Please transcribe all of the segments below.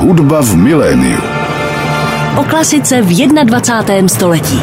Hudba v miléniu. O klasice v 21. století.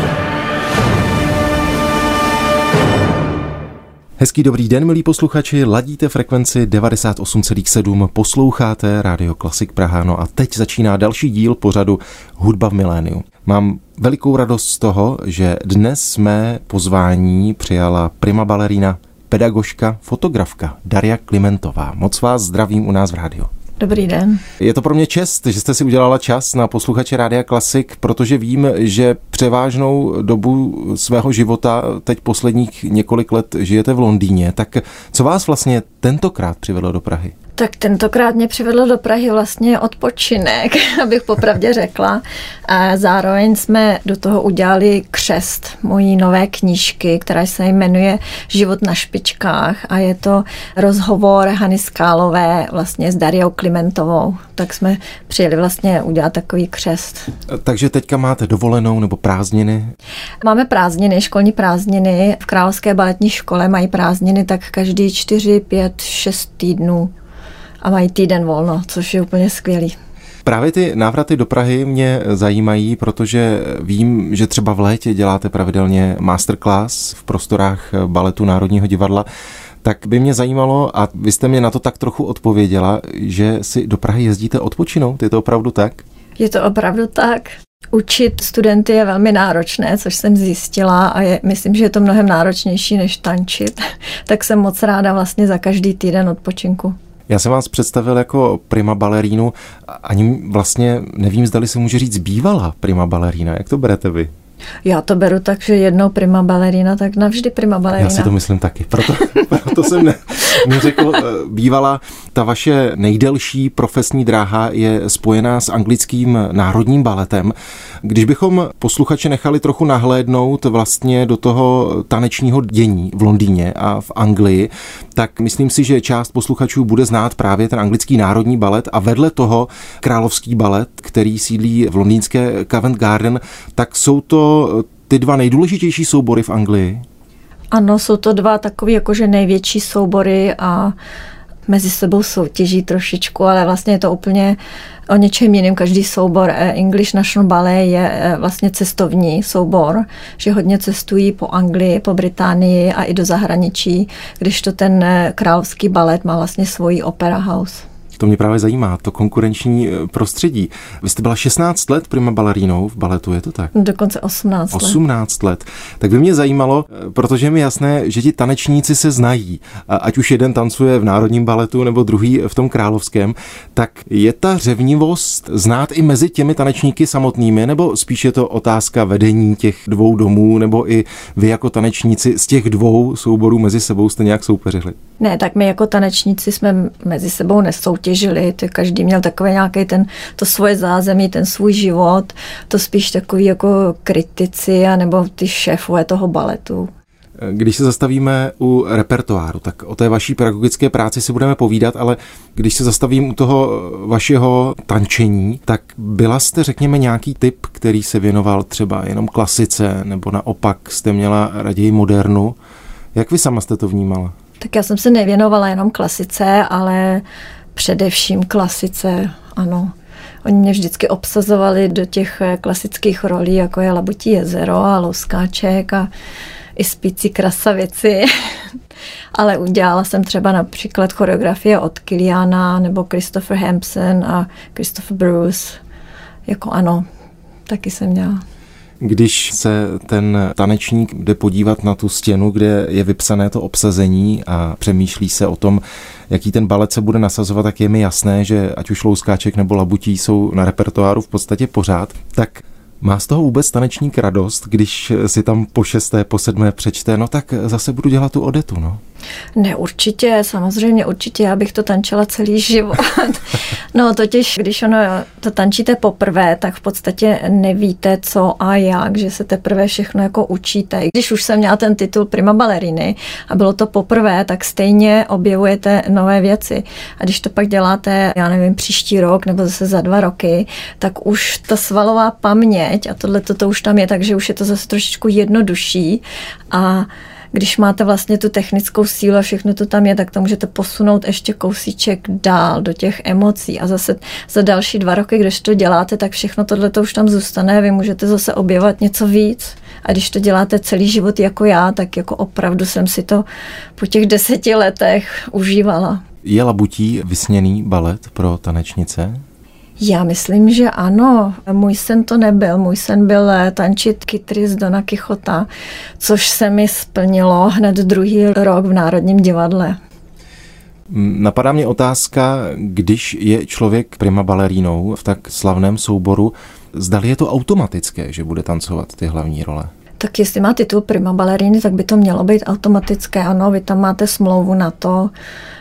Hezký dobrý den, milí posluchači, ladíte frekvenci 98,7, posloucháte Radio Klasik Praha, no a teď začíná další díl pořadu Hudba v miléniu. Mám velikou radost z toho, že dnes jsme pozvání přijala prima balerina, pedagožka, fotografka Daria Klimentová. Moc vás zdravím u nás v rádiu. Dobrý den. Je to pro mě čest, že jste si udělala čas na posluchače Rádia Klasik, protože vím, že převážnou dobu svého života, teď posledních několik let, žijete v Londýně. Tak co vás vlastně tentokrát přivedlo do Prahy? Tak tentokrát mě přivedlo do Prahy vlastně odpočinek, abych popravdě řekla. A zároveň jsme do toho udělali křest mojí nové knížky, která se jmenuje Život na špičkách a je to rozhovor Hany Skálové vlastně s Dariou Klimentovou. Tak jsme přijeli vlastně udělat takový křest. Takže teďka máte dovolenou nebo prázdniny? Máme prázdniny, školní prázdniny. V Královské baletní škole mají prázdniny tak každý 4, 5, 6 týdnů a mají týden volno, což je úplně skvělý. Právě ty návraty do Prahy mě zajímají, protože vím, že třeba v létě děláte pravidelně masterclass v prostorách baletu Národního divadla. Tak by mě zajímalo, a vy jste mě na to tak trochu odpověděla, že si do Prahy jezdíte odpočinout. Je to opravdu tak? Je to opravdu tak. Učit studenty je velmi náročné, což jsem zjistila a je, myslím, že je to mnohem náročnější než tančit. tak jsem moc ráda vlastně za každý týden odpočinku. Já jsem vás představil jako prima balerínu, ani vlastně nevím, zdali se může říct bývalá prima balerína. Jak to berete vy? Já to beru tak, že jednou prima balerina, tak navždy prima balerina. Já si to myslím taky, proto, proto jsem ne, neřekl eh, bývala. Ta vaše nejdelší profesní dráha je spojená s anglickým národním baletem. Když bychom posluchače nechali trochu nahlédnout vlastně do toho tanečního dění v Londýně a v Anglii, tak myslím si, že část posluchačů bude znát právě ten anglický národní balet a vedle toho královský balet, který sídlí v londýnské Covent Garden, tak jsou to ty dva nejdůležitější soubory v Anglii? Ano, jsou to dva takové jakože největší soubory a mezi sebou soutěží trošičku, ale vlastně je to úplně o něčem jiném. Každý soubor eh, English National Ballet je eh, vlastně cestovní soubor, že hodně cestují po Anglii, po Británii a i do zahraničí, když to ten eh, královský balet má vlastně svoji opera house. To mě právě zajímá, to konkurenční eh, prostředí. Vy jste byla 16 let prima balerínou v baletu, je to tak? Dokonce 18 let. 18 let. Tak by mě zajímalo, eh, protože je mi jasné, že ti tanečníci se znají, ať už jeden tancuje v Národním baletu nebo druhý v tom královském, tak je ta řevnivost znát i mezi těmi tanečníky samotnými, nebo spíš je to otázka vedení těch dvou domů, nebo i vy jako tanečníci z těch dvou souborů mezi sebou jste nějak soupeřili? Ne, tak my jako tanečníci jsme mezi sebou nesoutěžili, to každý měl takový nějaký ten, to svoje zázemí, ten svůj život, to spíš takový jako kritici a nebo ty šéfové toho baletu. Když se zastavíme u repertoáru, tak o té vaší pedagogické práci si budeme povídat, ale když se zastavím u toho vašeho tančení, tak byla jste, řekněme, nějaký typ, který se věnoval třeba jenom klasice, nebo naopak jste měla raději modernu. Jak vy sama jste to vnímala? Tak já jsem se nevěnovala jenom klasice, ale především klasice, ano. Oni mě vždycky obsazovali do těch eh, klasických rolí, jako je Labutí jezero a Louskáček a i spící krasavici. Ale udělala jsem třeba například choreografie od Kiliana nebo Christopher Hampson a Christopher Bruce. Jako ano, taky jsem měla. Když se ten tanečník jde podívat na tu stěnu, kde je vypsané to obsazení a přemýšlí se o tom, jaký ten balet se bude nasazovat, tak je mi jasné, že ať už Louskáček nebo Labutí jsou na repertoáru v podstatě pořád. Tak má z toho vůbec tanečník radost, když si tam po šesté, po sedmé přečte, no tak zase budu dělat tu odetu, no. Ne, určitě, samozřejmě určitě, já bych to tančila celý život. No totiž, když ono to tančíte poprvé, tak v podstatě nevíte co a jak, že se teprve všechno jako učíte. Když už jsem měla ten titul prima baleriny a bylo to poprvé, tak stejně objevujete nové věci. A když to pak děláte, já nevím, příští rok nebo zase za dva roky, tak už ta svalová paměť a tohle to už tam je, takže už je to zase trošičku jednodušší a když máte vlastně tu technickou sílu a všechno to tam je, tak to můžete posunout ještě kousíček dál do těch emocí a zase za další dva roky, když to děláte, tak všechno tohle to už tam zůstane, vy můžete zase objevovat něco víc. A když to děláte celý život jako já, tak jako opravdu jsem si to po těch deseti letech užívala. Je labutí vysněný balet pro tanečnice? Já myslím, že ano. Můj sen to nebyl. Můj sen byl eh, tančit kytry z Dona Kichota, což se mi splnilo hned druhý rok v Národním divadle. Napadá mě otázka, když je člověk prima balerínou v tak slavném souboru, zdali je to automatické, že bude tancovat ty hlavní role? Tak jestli má titul prima baleríny, tak by to mělo být automatické. Ano, vy tam máte smlouvu na to,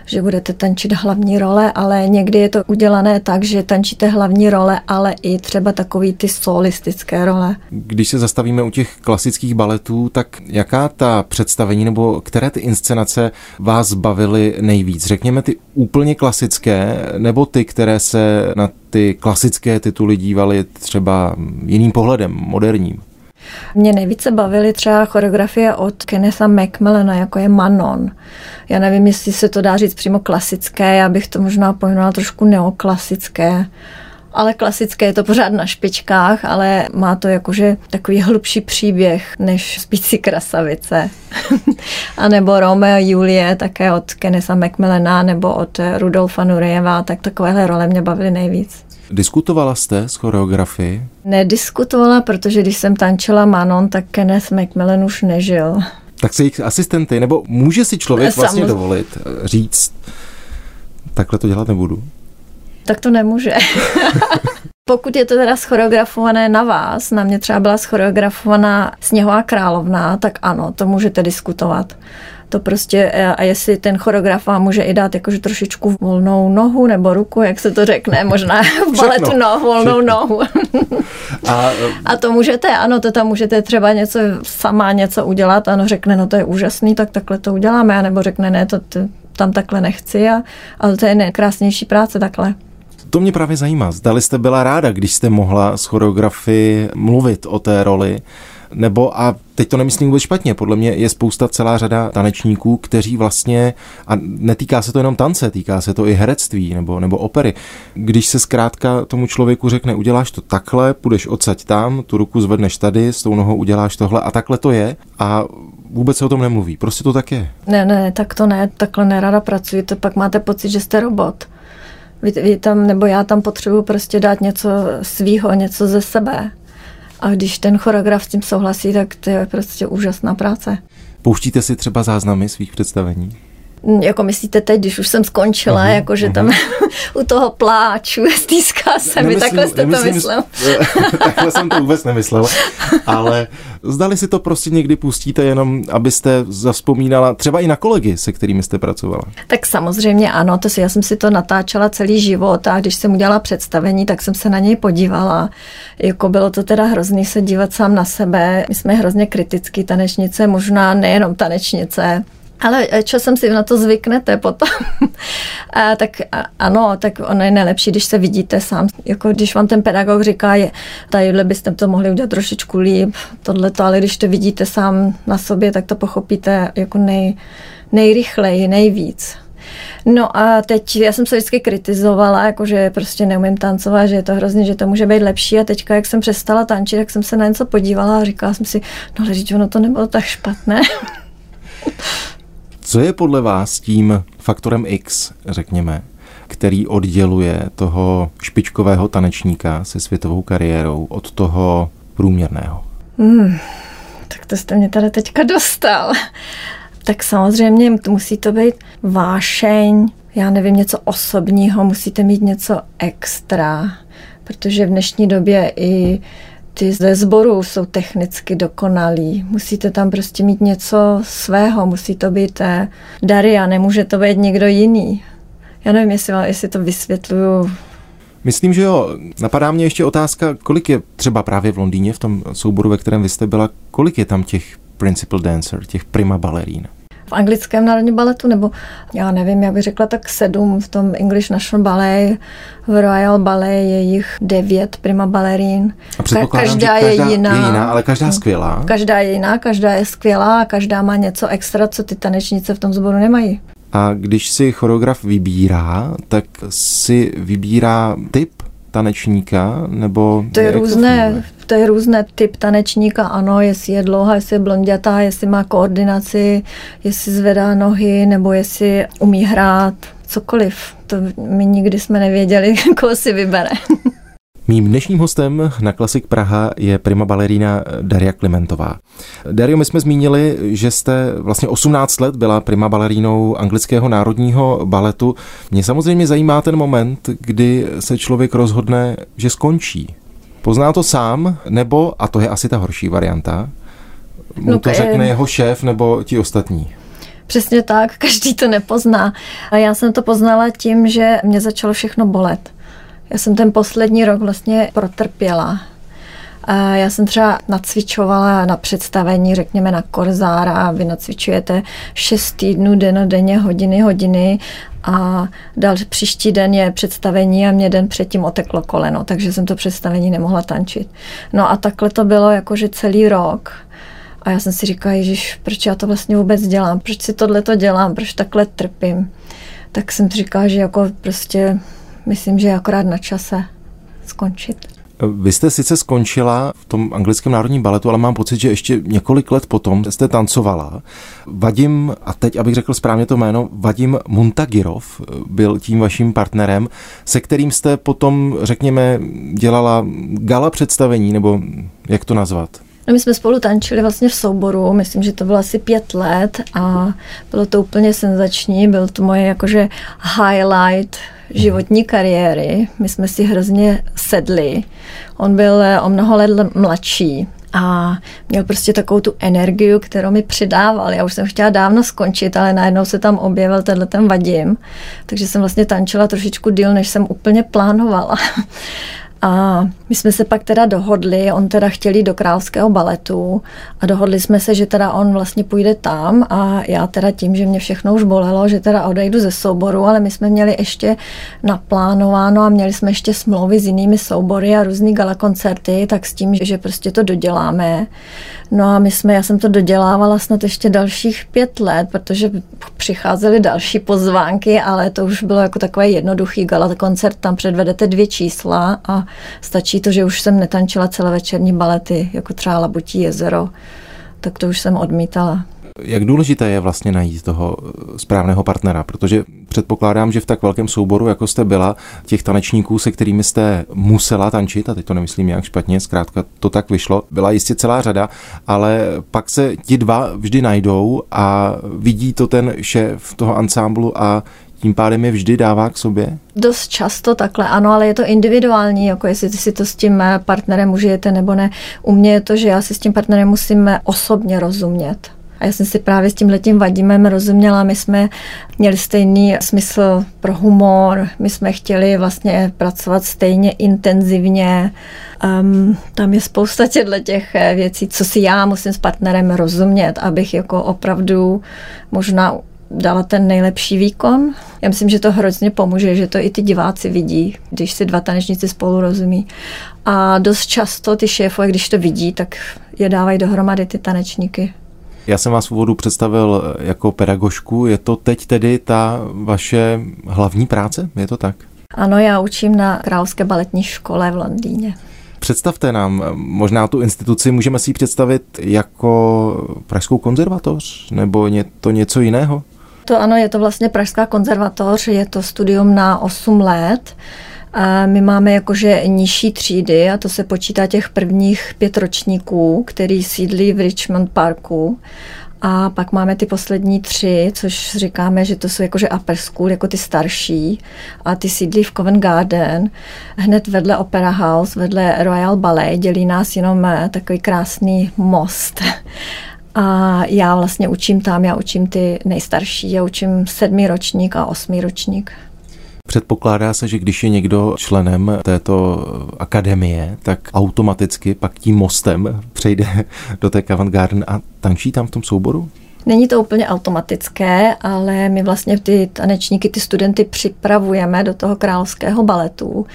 že budete tančit hlavní role, ale někdy je to udělané tak, že tančíte hlavní role, ale i třeba takový ty solistické role. Když se zastavíme u těch klasických baletů, tak jaká ta představení nebo které ty inscenace vás bavily nejvíc? Řekněme ty úplně klasické, nebo ty, které se na ty klasické tituly dívaly třeba jiným pohledem, moderním? Mě nejvíce bavily třeba choreografie od Kennetha Macmillana, jako je Manon. Já nevím, jestli se to dá říct přímo klasické, já bych to možná pojmenovala trošku neoklasické ale klasické je to pořád na špičkách, ale má to jakože takový hlubší příběh než Spící krasavice. a nebo Romeo Julie, také od Kenesa Macmillana nebo od Rudolfa Nurejeva, tak takovéhle role mě bavily nejvíc. Diskutovala jste s choreografii? Nediskutovala, protože když jsem tančila Manon, tak Kenneth Macmillan už nežil. Tak se jich asistenty, nebo může si člověk Samozřejmě. vlastně dovolit eh, říct, takhle to dělat nebudu? Tak to nemůže. Pokud je to teda schoreografované na vás, na mě třeba byla schoreografovaná Sněhová královna, tak ano, to můžete diskutovat to prostě, e, a jestli ten choreograf vám může i dát jakože trošičku volnou nohu nebo ruku, jak se to řekne, možná v baletu no, volnou Všechno. nohu. a, a to můžete, ano, to tam můžete třeba něco sama něco udělat, ano, řekne, no to je úžasný, tak takhle to uděláme, nebo řekne, ne, to, to tam takhle nechci, a, ale to je nejkrásnější práce takhle. To mě právě zajímá. Zdali jste byla ráda, když jste mohla s choreografii mluvit o té roli, nebo a teď to nemyslím vůbec špatně, podle mě je spousta celá řada tanečníků, kteří vlastně, a netýká se to jenom tance, týká se to i herectví nebo, nebo opery. Když se zkrátka tomu člověku řekne, uděláš to takhle, půjdeš odsaď tam, tu ruku zvedneš tady, s tou nohou uděláš tohle a takhle to je a vůbec se o tom nemluví. Prostě to tak je. Ne, ne, tak to ne, takhle nerada pracujete, pak máte pocit, že jste robot. Vy, vy tam, nebo já tam potřebuji prostě dát něco svýho, něco ze sebe. A když ten choreograf s tím souhlasí, tak to je prostě úžasná práce. Pouštíte si třeba záznamy svých představení? Jako myslíte teď, když už jsem skončila, uh-huh, jako že uh-huh. tam u toho pláču, stýská se mi, takhle jste nemyslím, to myslel. takhle jsem to vůbec nemyslel, ale zdali si to prostě někdy pustíte jenom, abyste zavzpomínala třeba i na kolegy, se kterými jste pracovala. Tak samozřejmě ano, to si, já jsem si to natáčela celý život a když jsem udělala představení, tak jsem se na něj podívala. Jako bylo to teda hrozný se dívat sám na sebe. My jsme hrozně kritický tanečnice, možná nejenom tanečnice, ale eh, časem si na to zvyknete potom. a, tak a, ano, tak ono je nejlepší, když se vidíte sám. Jako když vám ten pedagog říká, je, tadyhle byste to mohli udělat trošičku líp, tohleto, ale když to vidíte sám na sobě, tak to pochopíte jako nej, nejrychleji, nejvíc. No a teď já jsem se vždycky kritizovala, jako že prostě neumím tancovat, že je to hrozně, že to může být lepší a teďka, jak jsem přestala tančit, tak jsem se na něco podívala a říkala jsem si, no ale ono to nebylo tak špatné. Co je podle vás tím faktorem X, řekněme, který odděluje toho špičkového tanečníka se světovou kariérou od toho průměrného? Hmm, tak to jste mě tady teďka dostal. Tak samozřejmě musí to být vášeň, já nevím, něco osobního, musíte mít něco extra, protože v dnešní době i ty ze sboru jsou technicky dokonalí. Musíte tam prostě mít něco svého, musí to být eh, Daria, nemůže to být někdo jiný. Já nevím, jestli, jestli to vysvětluju Myslím, že jo. Napadá mě ještě otázka, kolik je třeba právě v Londýně, v tom souboru, ve kterém vy jste byla, kolik je tam těch principal dancer, těch prima balerín? V anglickém národním baletu, nebo já nevím, jak bych řekla, tak sedm v tom English National Ballet, v Royal Ballet je jich devět prima balerín. A každá, každá je jiná. Je jiná, ale každá skvělá. Každá je jiná, každá je skvělá a každá má něco extra, co ty tanečnice v tom sboru nemají. A když si choreograf vybírá, tak si vybírá typ tanečníka, nebo... To je různé, to, to je různé typ tanečníka, ano, jestli je dlouhá, jestli je blondětá, jestli má koordinaci, jestli zvedá nohy, nebo jestli umí hrát, cokoliv. To my nikdy jsme nevěděli, koho si vybere. Mým dnešním hostem na Klasik Praha je prima balerína Daria Klimentová. Dario, my jsme zmínili, že jste vlastně 18 let byla prima balerínou anglického národního baletu. Mě samozřejmě zajímá ten moment, kdy se člověk rozhodne, že skončí. Pozná to sám, nebo, a to je asi ta horší varianta, mu no, to řekne jeho šéf nebo ti ostatní. Přesně tak, každý to nepozná. A já jsem to poznala tím, že mě začalo všechno bolet. Já jsem ten poslední rok vlastně protrpěla. A já jsem třeba nacvičovala na představení, řekněme na Korzára, vy nacvičujete 6 týdnů denně, hodiny, hodiny a dal příští den je představení a mě den předtím oteklo koleno, takže jsem to představení nemohla tančit. No a takhle to bylo jakože celý rok. A já jsem si říkala, Ježíš, proč já to vlastně vůbec dělám? Proč si tohle to dělám? Proč takhle trpím? Tak jsem si říkala, že jako prostě myslím, že je akorát na čase skončit. Vy jste sice skončila v tom anglickém národním baletu, ale mám pocit, že ještě několik let potom jste tancovala. Vadim, a teď abych řekl správně to jméno, Vadim Muntagirov byl tím vaším partnerem, se kterým jste potom, řekněme, dělala gala představení, nebo jak to nazvat? No my jsme spolu tančili vlastně v souboru, myslím, že to bylo asi pět let a bylo to úplně senzační, byl to moje jakože highlight životní kariéry. My jsme si hrozně sedli. On byl eh, o mnoho let mladší a měl prostě takovou tu energii, kterou mi přidával. Já už jsem chtěla dávno skončit, ale najednou se tam objevil tenhle ten Vadim, takže jsem vlastně tančila trošičku díl, než jsem úplně plánovala. A my jsme se pak teda dohodli, on teda chtěl jít do královského baletu a dohodli jsme se, že teda on vlastně půjde tam a já teda tím, že mě všechno už bolelo, že teda odejdu ze souboru, ale my jsme měli ještě naplánováno a měli jsme ještě smlouvy s jinými soubory a různý gala koncerty, tak s tím, že prostě to doděláme. No a my jsme, já jsem to dodělávala snad ještě dalších pět let, protože přicházely další pozvánky, ale to už bylo jako takové jednoduchý gala koncert, tam předvedete dvě čísla a stačí to, že už jsem netančila celé večerní balety, jako třeba Labutí jezero, tak to už jsem odmítala. Jak důležité je vlastně najít toho správného partnera, protože předpokládám, že v tak velkém souboru, jako jste byla, těch tanečníků, se kterými jste musela tančit, a teď to nemyslím nějak špatně, zkrátka to tak vyšlo, byla jistě celá řada, ale pak se ti dva vždy najdou a vidí to ten šéf toho ansámblu a tím pádem je vždy dává k sobě? Dost často takhle, ano, ale je to individuální, jako jestli si to s tím partnerem užijete nebo ne. U mě je to, že já si s tím partnerem musím osobně rozumět. A já jsem si právě s tím letím Vadimem rozuměla, my jsme měli stejný smysl pro humor, my jsme chtěli vlastně pracovat stejně intenzivně. Um, tam je spousta těch eh, věcí, co si já musím s partnerem rozumět, abych jako opravdu možná dala ten nejlepší výkon. Já myslím, že to hrozně pomůže, že to i ty diváci vidí, když si dva tanečníci spolu rozumí. A dost často ty šéfové, když to vidí, tak je dávají dohromady ty tanečníky. Já jsem vás v úvodu představil jako pedagožku. Je to teď tedy ta vaše hlavní práce? Je to tak? Ano, já učím na Královské baletní škole v Londýně. Představte nám, možná tu instituci můžeme si ji představit jako Pražskou konzervatoř, nebo ně, to něco jiného? To ano, je to vlastně Pražská konzervatoř, je to studium na 8 let. A my máme jakože nižší třídy a to se počítá těch prvních pět ročníků, který sídlí v Richmond Parku. A pak máme ty poslední tři, což říkáme, že to jsou jakože upper school, jako ty starší. A ty sídlí v Covent Garden, hned vedle Opera House, vedle Royal Ballet. Dělí nás jenom eh, takový krásný most. A já vlastně učím tam, já učím ty nejstarší, já učím sedmý ročník a osmý ročník. Předpokládá se, že když je někdo členem této akademie, tak automaticky pak tím mostem přejde do té Covent Garden a tančí tam v tom souboru? Není to úplně automatické, ale my vlastně ty tanečníky, ty studenty připravujeme do toho královského baletu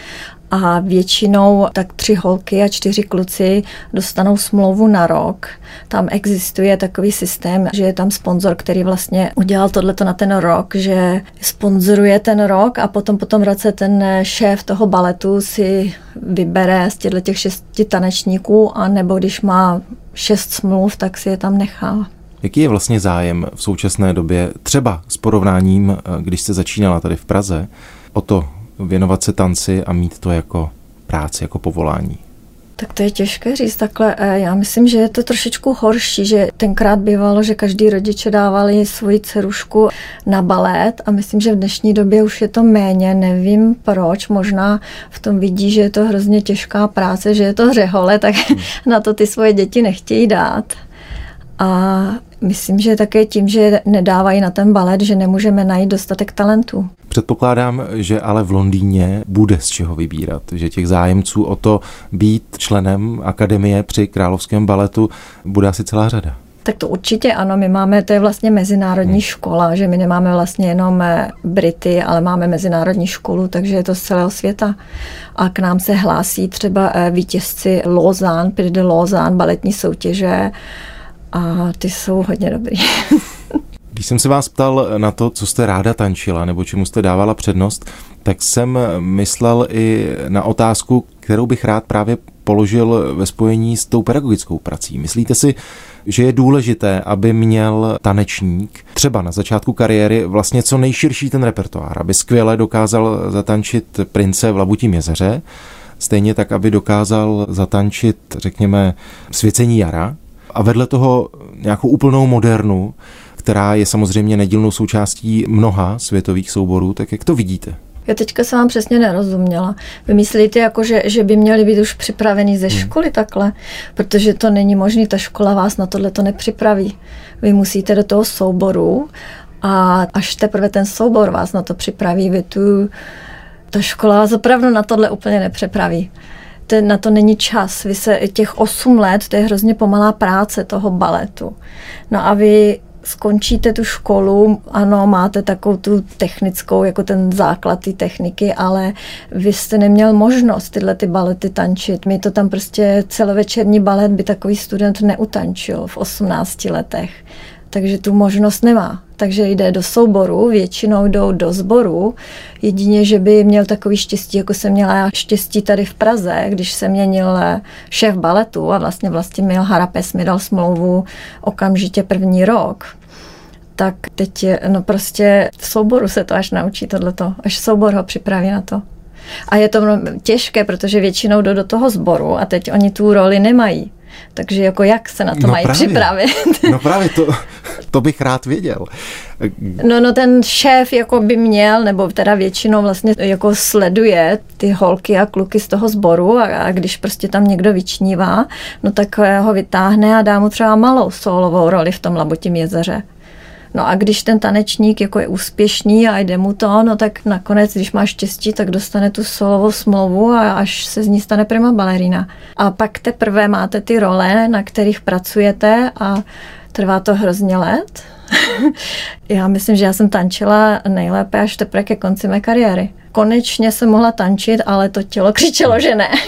a většinou tak tři holky a čtyři kluci dostanou smlouvu na rok. Tam existuje takový systém, že je tam sponzor, který vlastně udělal tohleto na ten rok, že sponzoruje ten rok a potom po tom roce ten šéf toho baletu si vybere z těchto těch šesti tanečníků a nebo když má šest smluv, tak si je tam nechá. Jaký je vlastně zájem v současné době, třeba s porovnáním, když jste začínala tady v Praze, o to věnovat se tanci a mít to jako práci, jako povolání? Tak to je těžké říct takhle. Eh, já myslím, že je to trošičku horší, že tenkrát bývalo, že každý rodiče dávali svoji dcerušku na balet a myslím, že v dnešní době už je to méně. Nevím proč, možná v tom vidí, že je to hrozně těžká práce, že je to hřehole, tak na to ty svoje děti nechtějí dát. A myslím, že také tím, že nedávají na ten balet, že nemůžeme najít dostatek talentů. Předpokládám, že ale v Londýně bude z čeho vybírat, že těch zájemců o to být členem akademie při Královském baletu bude asi celá řada. Tak to určitě ano, my máme, to je vlastně mezinárodní hmm. škola, že my nemáme vlastně jenom eh, Brity, ale máme mezinárodní školu, takže je to z celého světa. A k nám se hlásí třeba eh, vítězci Lausanne, Prix de Lausanne, baletní soutěže a ty jsou hodně dobrý. Když jsem se vás ptal na to, co jste ráda tančila nebo čemu jste dávala přednost, tak jsem myslel i na otázku, kterou bych rád právě položil ve spojení s tou pedagogickou prací. Myslíte si, že je důležité, aby měl tanečník třeba na začátku kariéry vlastně co nejširší ten repertoár, aby skvěle dokázal zatančit prince v Labutím jezeře, stejně tak, aby dokázal zatančit, řekněme, svěcení jara a vedle toho nějakou úplnou modernu, která je samozřejmě nedílnou součástí mnoha světových souborů, tak jak to vidíte? Já teďka jsem vám přesně nerozuměla. Vy myslíte, jako, že, že by měli být už připraveni ze hmm. školy hmm. takhle? Protože to není možné, ta škola vás na tohle to nepřipraví. Vy musíte do toho souboru a až teprve ten soubor vás na to připraví. Vy tu, ta škola vás opravdu na tohle úplně nepřipraví. Ten, na to není čas. Vy se těch 8 let, to je hrozně pomalá práce toho baletu. No a vy skončíte tu školu, ano, máte takovou tu technickou, jako ten základ té techniky, ale vy jste neměl možnost tyhle ty balety tančit. My to tam prostě celovečerní balet by takový student neutančil v 18 letech. Takže tu možnost nemá. Takže jde do souboru, většinou jdou do sboru. Jedině, že by měl takový štěstí, jako jsem měla já štěstí tady v Praze, když se měnil šéf baletu a vlastně vlastně měl Harapes mi dal smlouvu okamžitě první rok tak teď je, no prostě v souboru se to až naučí tohleto, až soubor ho připraví na to. A je to těžké, protože většinou jdou do toho sboru a teď oni tu roli nemají. Takže jako jak se na to no mají právě, připravit? No právě to, to bych rád věděl. No, no ten šéf jako by měl, nebo teda většinou vlastně jako sleduje ty holky a kluky z toho sboru a, a když prostě tam někdo vyčnívá, no tak ho vytáhne a dá mu třeba malou solovou roli v tom Labutím jezeře. No a když ten tanečník jako je úspěšný a jde mu to, no tak nakonec, když má štěstí, tak dostane tu solovou smlouvu a až se z ní stane prima balerina. A pak teprve máte ty role, na kterých pracujete a trvá to hrozně let. já myslím, že já jsem tančila nejlépe až teprve ke konci mé kariéry. Konečně jsem mohla tančit, ale to tělo křičelo, že ne.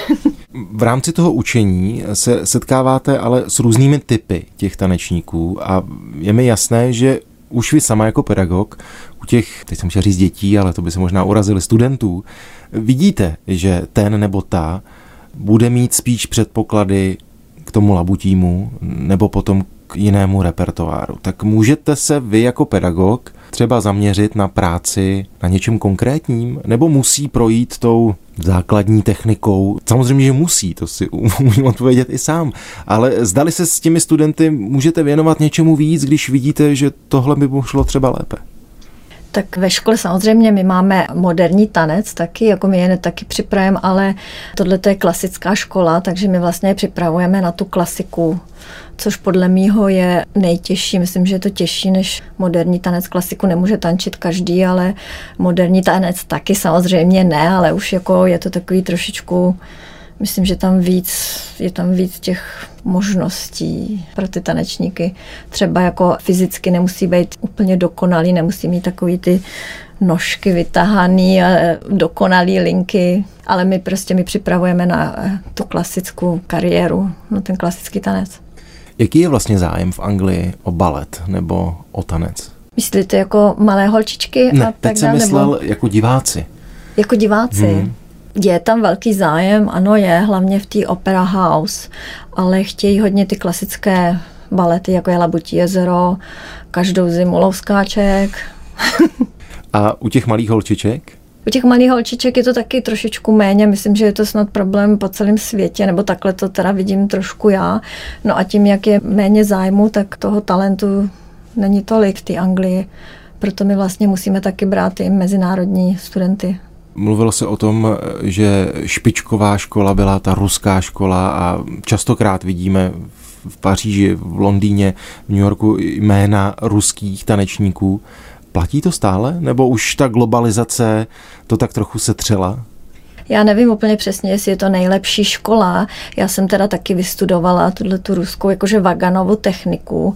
v rámci toho učení se setkáváte ale s různými typy těch tanečníků a je mi jasné, že už vy sama jako pedagog u těch, teď jsem chtěl říct dětí, ale to by se možná urazili studentů, vidíte, že ten nebo ta bude mít spíš předpoklady k tomu labutímu nebo potom jinému repertoáru. Tak můžete se vy jako pedagog třeba zaměřit na práci na něčem konkrétním, nebo musí projít tou základní technikou? Samozřejmě, že musí, to si umím odpovědět i sám, ale zdali se s těmi studenty můžete věnovat něčemu víc, když vidíte, že tohle by šlo třeba lépe? Tak ve škole samozřejmě my máme moderní tanec taky, jako my je taky připravujeme, ale tohle je klasická škola, takže my vlastně připravujeme na tu klasiku, což podle mýho je nejtěžší. Myslím, že je to těžší než moderní tanec. Klasiku nemůže tančit každý, ale moderní tanec taky samozřejmě ne, ale už jako je to takový trošičku myslím, že tam víc, je tam víc těch možností pro ty tanečníky. Třeba jako fyzicky nemusí být úplně dokonalý, nemusí mít takový ty nožky vytahaný a dokonalý linky, ale my prostě my připravujeme na tu klasickou kariéru, na ten klasický tanec. Jaký je vlastně zájem v Anglii o balet nebo o tanec? Myslíte jako malé holčičky? Ne, a tak teď jsem myslel nebo... jako diváci. Jako diváci? Hmm. Je tam velký zájem, ano je, hlavně v té Opera House, ale chtějí hodně ty klasické balety, jako je Labutí jezero, každou zimu Louskáček. A u těch malých holčiček? U těch malých holčiček je to taky trošičku méně, myslím, že je to snad problém po celém světě, nebo takhle to teda vidím trošku já. No a tím, jak je méně zájmu, tak toho talentu není tolik v té Anglii. Proto my vlastně musíme taky brát i mezinárodní studenty. Mluvilo se o tom, že špičková škola byla ta ruská škola a častokrát vidíme v Paříži, v Londýně, v New Yorku jména ruských tanečníků. Platí to stále? Nebo už ta globalizace to tak trochu setřela? Já nevím úplně přesně, jestli je to nejlepší škola. Já jsem teda taky vystudovala tuhle tu ruskou, jakože Vaganovu techniku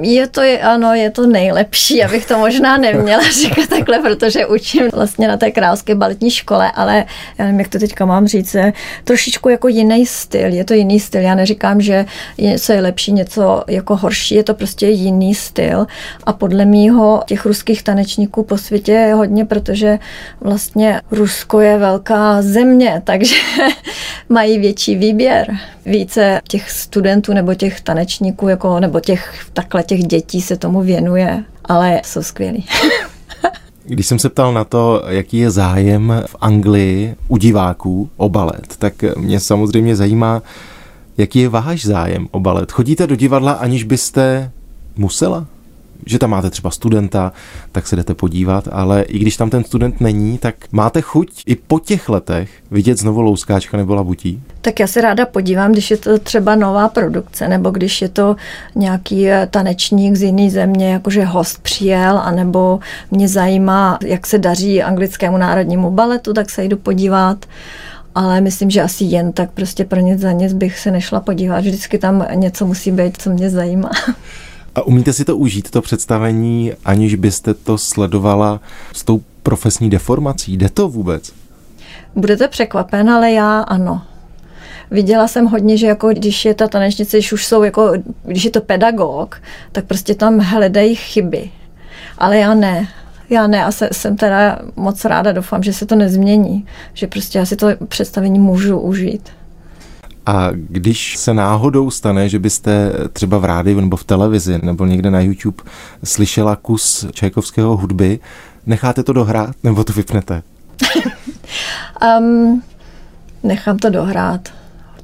je to, ano, je to nejlepší, abych to možná neměla říkat takhle, protože učím vlastně na té královské baletní škole, ale já nevím, jak to teďka mám říct, trošičku jako jiný styl, je to jiný styl, já neříkám, že něco je lepší, něco jako horší, je to prostě jiný styl. A podle mýho těch ruských tanečníků po světě je hodně, protože vlastně Rusko je velká země, takže mají větší výběr, více těch studentů nebo těch tanečníků, jako, nebo těch takhle těch dětí se tomu věnuje, ale jsou skvělí. Když jsem se ptal na to, jaký je zájem v Anglii u diváků o balet, tak mě samozřejmě zajímá, jaký je váš zájem o balet. Chodíte do divadla, aniž byste musela? Že tam máte třeba studenta, tak se jdete podívat, ale i když tam ten student není, tak máte chuť i po těch letech vidět znovu Louskáčka nebo Labutí? Tak já se ráda podívám, když je to třeba nová produkce, nebo když je to nějaký eh, tanečník z jiné země, jakože host přijel, anebo mě zajímá, jak se daří anglickému národnímu baletu, tak se jdu podívat ale myslím, že asi jen tak prostě pro nic za nic bych se nešla podívat. Vždycky tam něco musí být, co mě zajímá. A umíte si to užít, to představení, aniž byste to sledovala s tou profesní deformací? Jde to vůbec? Budete překvapen, ale já ano. Viděla jsem hodně, že jako když je ta tanečnice, když už jsou jako, když je to pedagog, tak prostě tam hledají chyby. Ale já ne. Já ne a se, jsem teda moc ráda, doufám, že se to nezmění. Že prostě já si to představení můžu užít. A když se náhodou stane, že byste třeba v rádiu nebo v televizi nebo někde na YouTube slyšela kus Čajkovského hudby, necháte to dohrát nebo to vypnete? um, nechám to dohrát.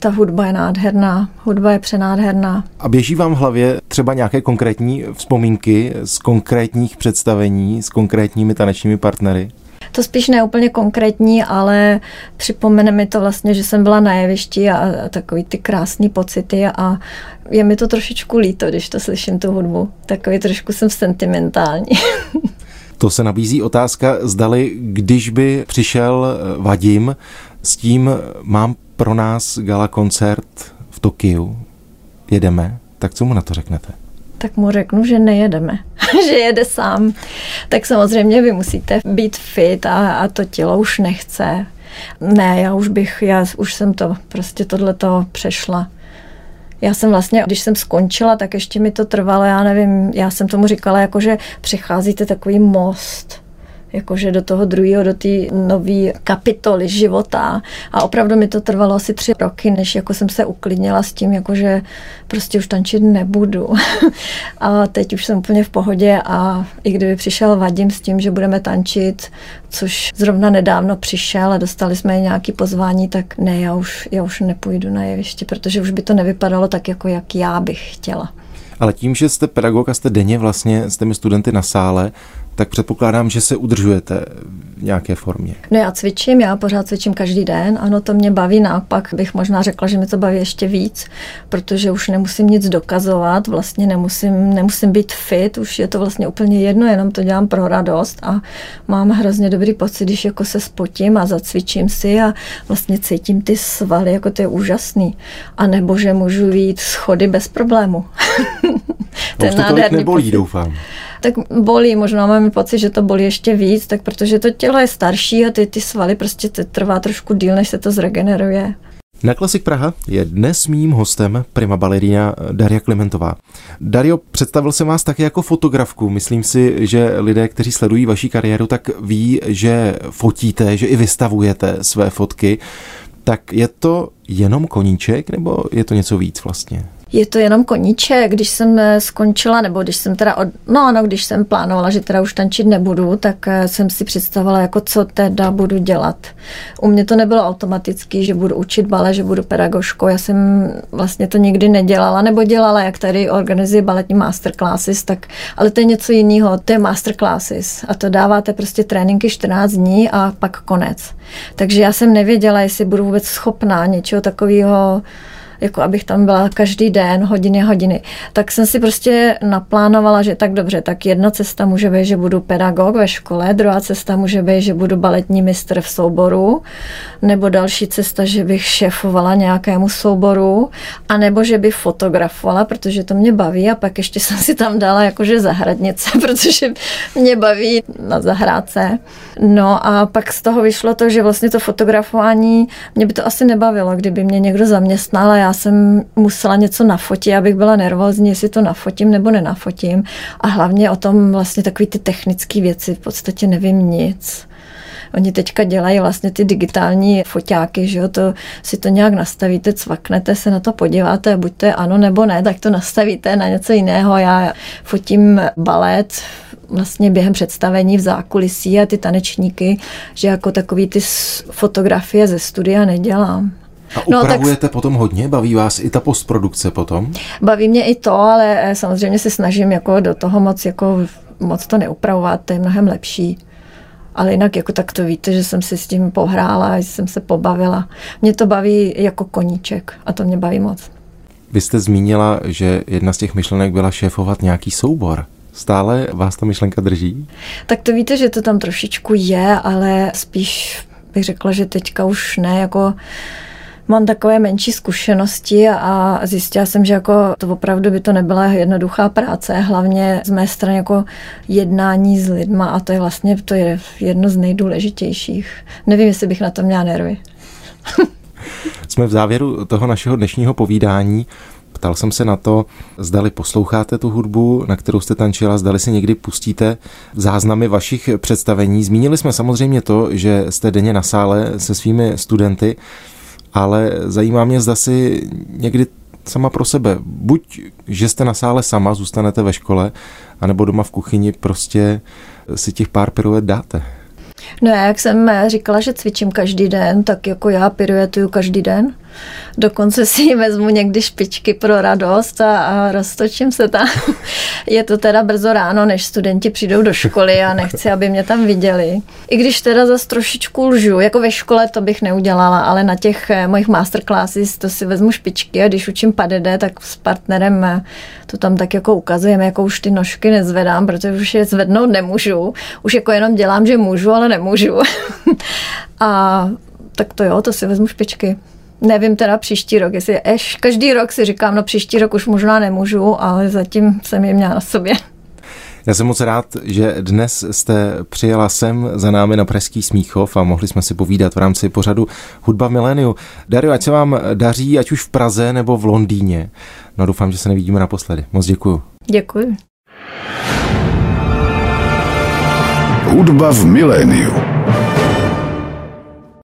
Ta hudba je nádherná, hudba je přenádherná. A běží vám v hlavě třeba nějaké konkrétní vzpomínky z konkrétních představení s konkrétními tanečními partnery? To spíš ne úplně konkrétní, ale připomene mi to vlastně, že jsem byla na jevišti a, a takový ty krásné pocity a je mi to trošičku líto, když to slyším tu hudbu. Takový trošku jsem sentimentální. To se nabízí otázka, zdali, když by přišel eh, Vadim s tím, mám pro nás gala koncert v Tokiu, jedeme, tak co mu na to řeknete? tak mu řeknu, že nejedeme, že jede sám. Tak samozřejmě vy musíte být fit a, a to tělo už nechce. Ne, já už bych, já už jsem to, prostě tohleto přešla. Já jsem vlastně, když jsem skončila, tak ještě mi to trvalo, já nevím, já jsem tomu říkala, jako že přecházíte takový most jakože do toho druhého, do té nové kapitoly života. A opravdu mi to trvalo asi tři roky, než jako jsem se uklidnila s tím, jakože prostě už tančit nebudu. a teď už jsem úplně v pohodě a i kdyby přišel Vadim s tím, že budeme tančit, což zrovna nedávno přišel a dostali jsme nějaký pozvání, tak ne, já už, já už nepůjdu na jeviště, protože už by to nevypadalo tak, jako jak já bych chtěla. Ale tím, že jste pedagog a jste denně vlastně s těmi studenty na sále, tak předpokládám, že se udržujete v nějaké formě. No já cvičím, já pořád cvičím každý den, ano, to mě baví, naopak bych možná řekla, že mě to baví ještě víc, protože už nemusím nic dokazovat, vlastně nemusím, nemusím být fit, už je to vlastně úplně jedno, jenom to dělám pro radost a mám hrozně dobrý pocit, když jako se spotím a zacvičím si a vlastně cítím ty svaly, jako to je úžasný. A nebo že můžu jít schody bez problému. to je nádherný nebolí, pocit. doufám tak bolí, možná máme pocit, že to bolí ještě víc, tak protože to tělo je starší a ty, ty svaly prostě trvá trošku díl, než se to zregeneruje. Na Klasik Praha je dnes mým hostem prima balerína Daria Klementová. Dario, představil jsem vás také jako fotografku. Myslím si, že lidé, kteří sledují vaši kariéru, tak ví, že fotíte, že i vystavujete své fotky. Tak je to jenom koníček, nebo je to něco víc vlastně? Je to jenom koníček. Když jsem eh, skončila, nebo když jsem teda, od, no ano, když jsem plánovala, že teda už tančit nebudu, tak eh, jsem si představila, jako co teda budu dělat. U mě to nebylo automaticky, že budu učit bale, že budu pedagožkou. Já jsem vlastně to nikdy nedělala, nebo dělala, jak tady organizuji baletní masterclasses, tak, ale to je něco jiného, to je masterclasses a to dáváte prostě tréninky 14 dní a pak konec. Takže já jsem nevěděla, jestli budu vůbec schopná něčeho takového jako abych tam byla každý den, hodiny, hodiny. Tak jsem si prostě naplánovala, že tak dobře, tak jedna cesta může být, že budu pedagog ve škole, druhá cesta může být, že budu baletní mistr v souboru, nebo další cesta, že bych šéfovala nějakému souboru, a nebo že bych fotografovala, protože to mě baví a pak ještě jsem si tam dala jakože zahradnice, protože mě baví na zahrádce. No a pak z toho vyšlo to, že vlastně to fotografování, mě by to asi nebavilo, kdyby mě někdo zaměstnal a já jsem musela něco nafotit, abych byla nervózní, jestli to nafotím nebo nenafotím. A hlavně o tom vlastně takové ty technické věci v podstatě nevím nic. Oni teďka dělají vlastně ty digitální foťáky, že jo, to si to nějak nastavíte, cvaknete se na to, podíváte, buď to je ano nebo ne, tak to nastavíte na něco jiného. Já fotím balet vlastně během představení v zákulisí a ty tanečníky, že jako takový ty fotografie ze studia nedělám. A upravujete no, tak... potom hodně? Baví vás i ta postprodukce potom? Baví mě i to, ale eh, samozřejmě se snažím jako do toho moc, jako, moc to neupravovat, to je mnohem lepší. Ale jinak jako tak to víte, že jsem si s tím pohrála, že jsem se pobavila. Mě to baví jako koníček a to mě baví moc. Vy jste zmínila, že jedna z těch myšlenek byla šéfovat nějaký soubor. Stále vás ta myšlenka drží? Tak to víte, že to tam trošičku je, ale spíš bych řekla, že teďka už ne, jako mám takové menší zkušenosti a zjistila jsem, že jako to opravdu by to nebyla jednoduchá práce, hlavně z mé strany jako jednání s lidma a to je vlastně to je jedno z nejdůležitějších. Nevím, jestli bych na to měla nervy. Jsme v závěru toho našeho dnešního povídání. Ptal jsem se na to, zdali posloucháte tu hudbu, na kterou jste tančila, zdali si někdy pustíte záznamy vašich představení. Zmínili jsme samozřejmě to, že jste denně na sále se svými studenty ale zajímá mě, zda si někdy sama pro sebe, buď, že jste na sále sama, zůstanete ve škole, anebo doma v kuchyni prostě si těch pár piruet dáte. No jak jsem říkala, že cvičím každý den, tak jako já piruetuju každý den. Dokonce si vezmu někdy špičky pro radost a, a roztočím se tam. Je to teda brzo ráno, než studenti přijdou do školy a nechci, aby mě tam viděli. I když teda zase trošičku lžu, jako ve škole to bych neudělala, ale na těch eh, mojich masterclasses to si vezmu špičky a když učím padede, tak s partnerem eh, to tam tak jako ukazujeme, jako už ty nožky nezvedám, protože už je zvednout nemůžu. Už jako jenom dělám, že můžu, ale nemůžu. a tak to jo, to si vezmu špičky. Nevím teda příští rok, jestli eš, každý rok si říkám, no příští rok už možná nemůžu, ale zatím jsem je měla na sobě. Já jsem moc rád, že dnes jste přijela sem za námi na Pražský Smíchov a mohli jsme si povídat v rámci pořadu Hudba v miléniu. Dario, ať se vám daří, ať už v Praze nebo v Londýně. No doufám, že se nevidíme naposledy. Moc děkuju. Děkuji. Hudba v miléniu.